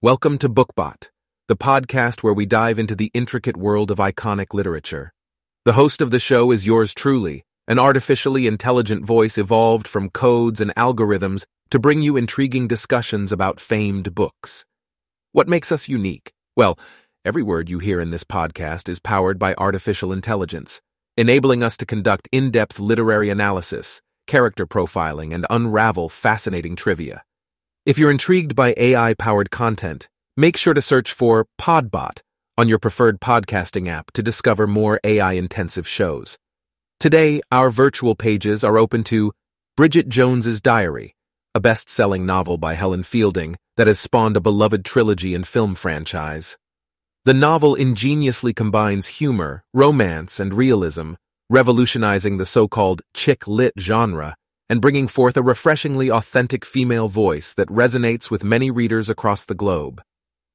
Welcome to BookBot, the podcast where we dive into the intricate world of iconic literature. The host of the show is yours truly, an artificially intelligent voice evolved from codes and algorithms to bring you intriguing discussions about famed books. What makes us unique? Well, every word you hear in this podcast is powered by artificial intelligence, enabling us to conduct in-depth literary analysis, character profiling, and unravel fascinating trivia. If you're intrigued by AI-powered content, make sure to search for Podbot on your preferred podcasting app to discover more AI-intensive shows. Today, our virtual pages are open to Bridget Jones's Diary, a best-selling novel by Helen Fielding that has spawned a beloved trilogy and film franchise. The novel ingeniously combines humor, romance, and realism, revolutionizing the so-called chick lit genre and bringing forth a refreshingly authentic female voice that resonates with many readers across the globe.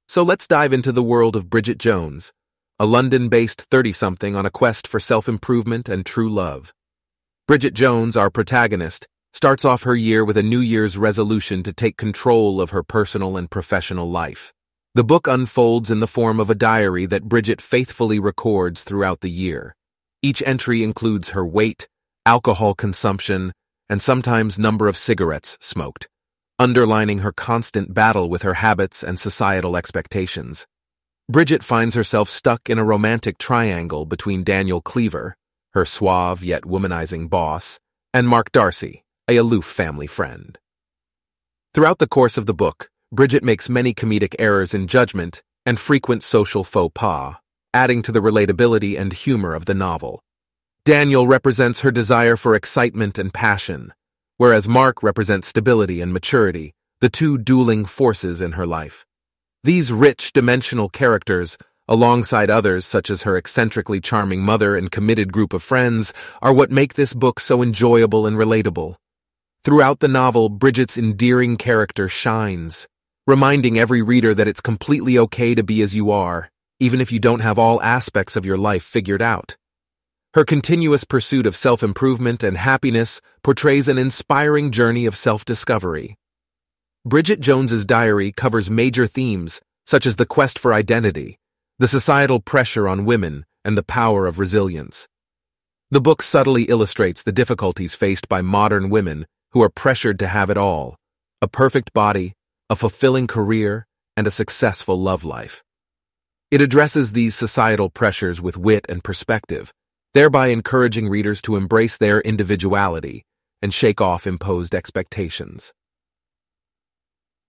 So let's dive into the world of Bridget Jones, a London-based 30-something on a quest for self-improvement and true love. Bridget Jones, our protagonist, starts off her year with a New Year's resolution to take control of her personal and professional life. The book unfolds in the form of a diary that Bridget faithfully records throughout the year. Each entry includes her weight, alcohol consumption, and sometimes number of cigarettes smoked, underlining her constant battle with her habits and societal expectations. Bridget finds herself stuck in a romantic triangle between Daniel Cleaver, her suave yet womanizing boss, and Mark Darcy, a aloof family friend. Throughout the course of the book, Bridget makes many comedic errors in judgment and frequent social faux pas, adding to the relatability and humor of the novel. Daniel represents her desire for excitement and passion, whereas Mark represents stability and maturity, the two dueling forces in her life. These rich, dimensional characters, alongside others such as her eccentrically charming mother and committed group of friends, are what make this book so enjoyable and relatable. Throughout the novel, Bridget's endearing character shines, reminding every reader that it's completely okay to be as you are, even if you don't have all aspects of your life figured out. Her continuous pursuit of self-improvement and happiness portrays an inspiring journey of self-discovery. Bridget Jones's diary covers major themes such as the quest for identity, the societal pressure on women, and the power of resilience. The book subtly illustrates the difficulties faced by modern women who are pressured to have it all, a perfect body, a fulfilling career, and a successful love life. It addresses these societal pressures with wit and perspective, thereby encouraging readers to embrace their individuality and shake off imposed expectations.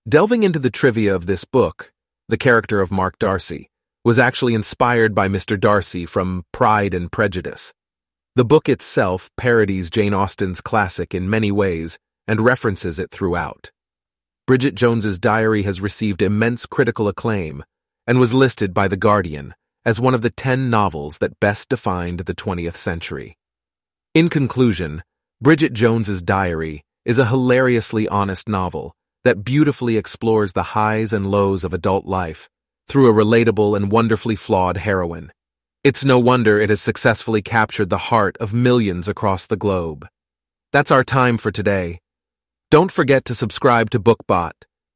Delving into the trivia of this book, the character of Mark Darcy was actually inspired by Mr. Darcy from Pride and Prejudice. The book itself parodies Jane Austen's classic in many ways and references it throughout. Bridget Jones's diary has received immense critical acclaim and was listed by The Guardian as one of the 10 novels that best defined the 20th century. In conclusion, Bridget Jones's Diary is a hilariously honest novel that beautifully explores the highs and lows of adult life through a relatable and wonderfully flawed heroine. It's no wonder it has successfully captured the heart of millions across the globe. That's our time for today. Don't forget to subscribe to BookBot,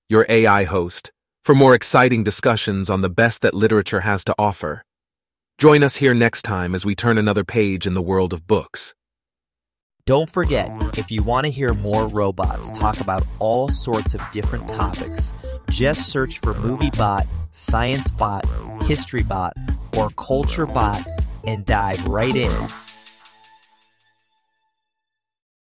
your AI host, for more exciting discussions on the best that literature has to offer. Join us here next time as we turn another page in the world of books. Don't forget, if you want to hear more robots talk about all sorts of different topics, just search for MovieBot, ScienceBot, HistoryBot, or CultureBot and dive right in.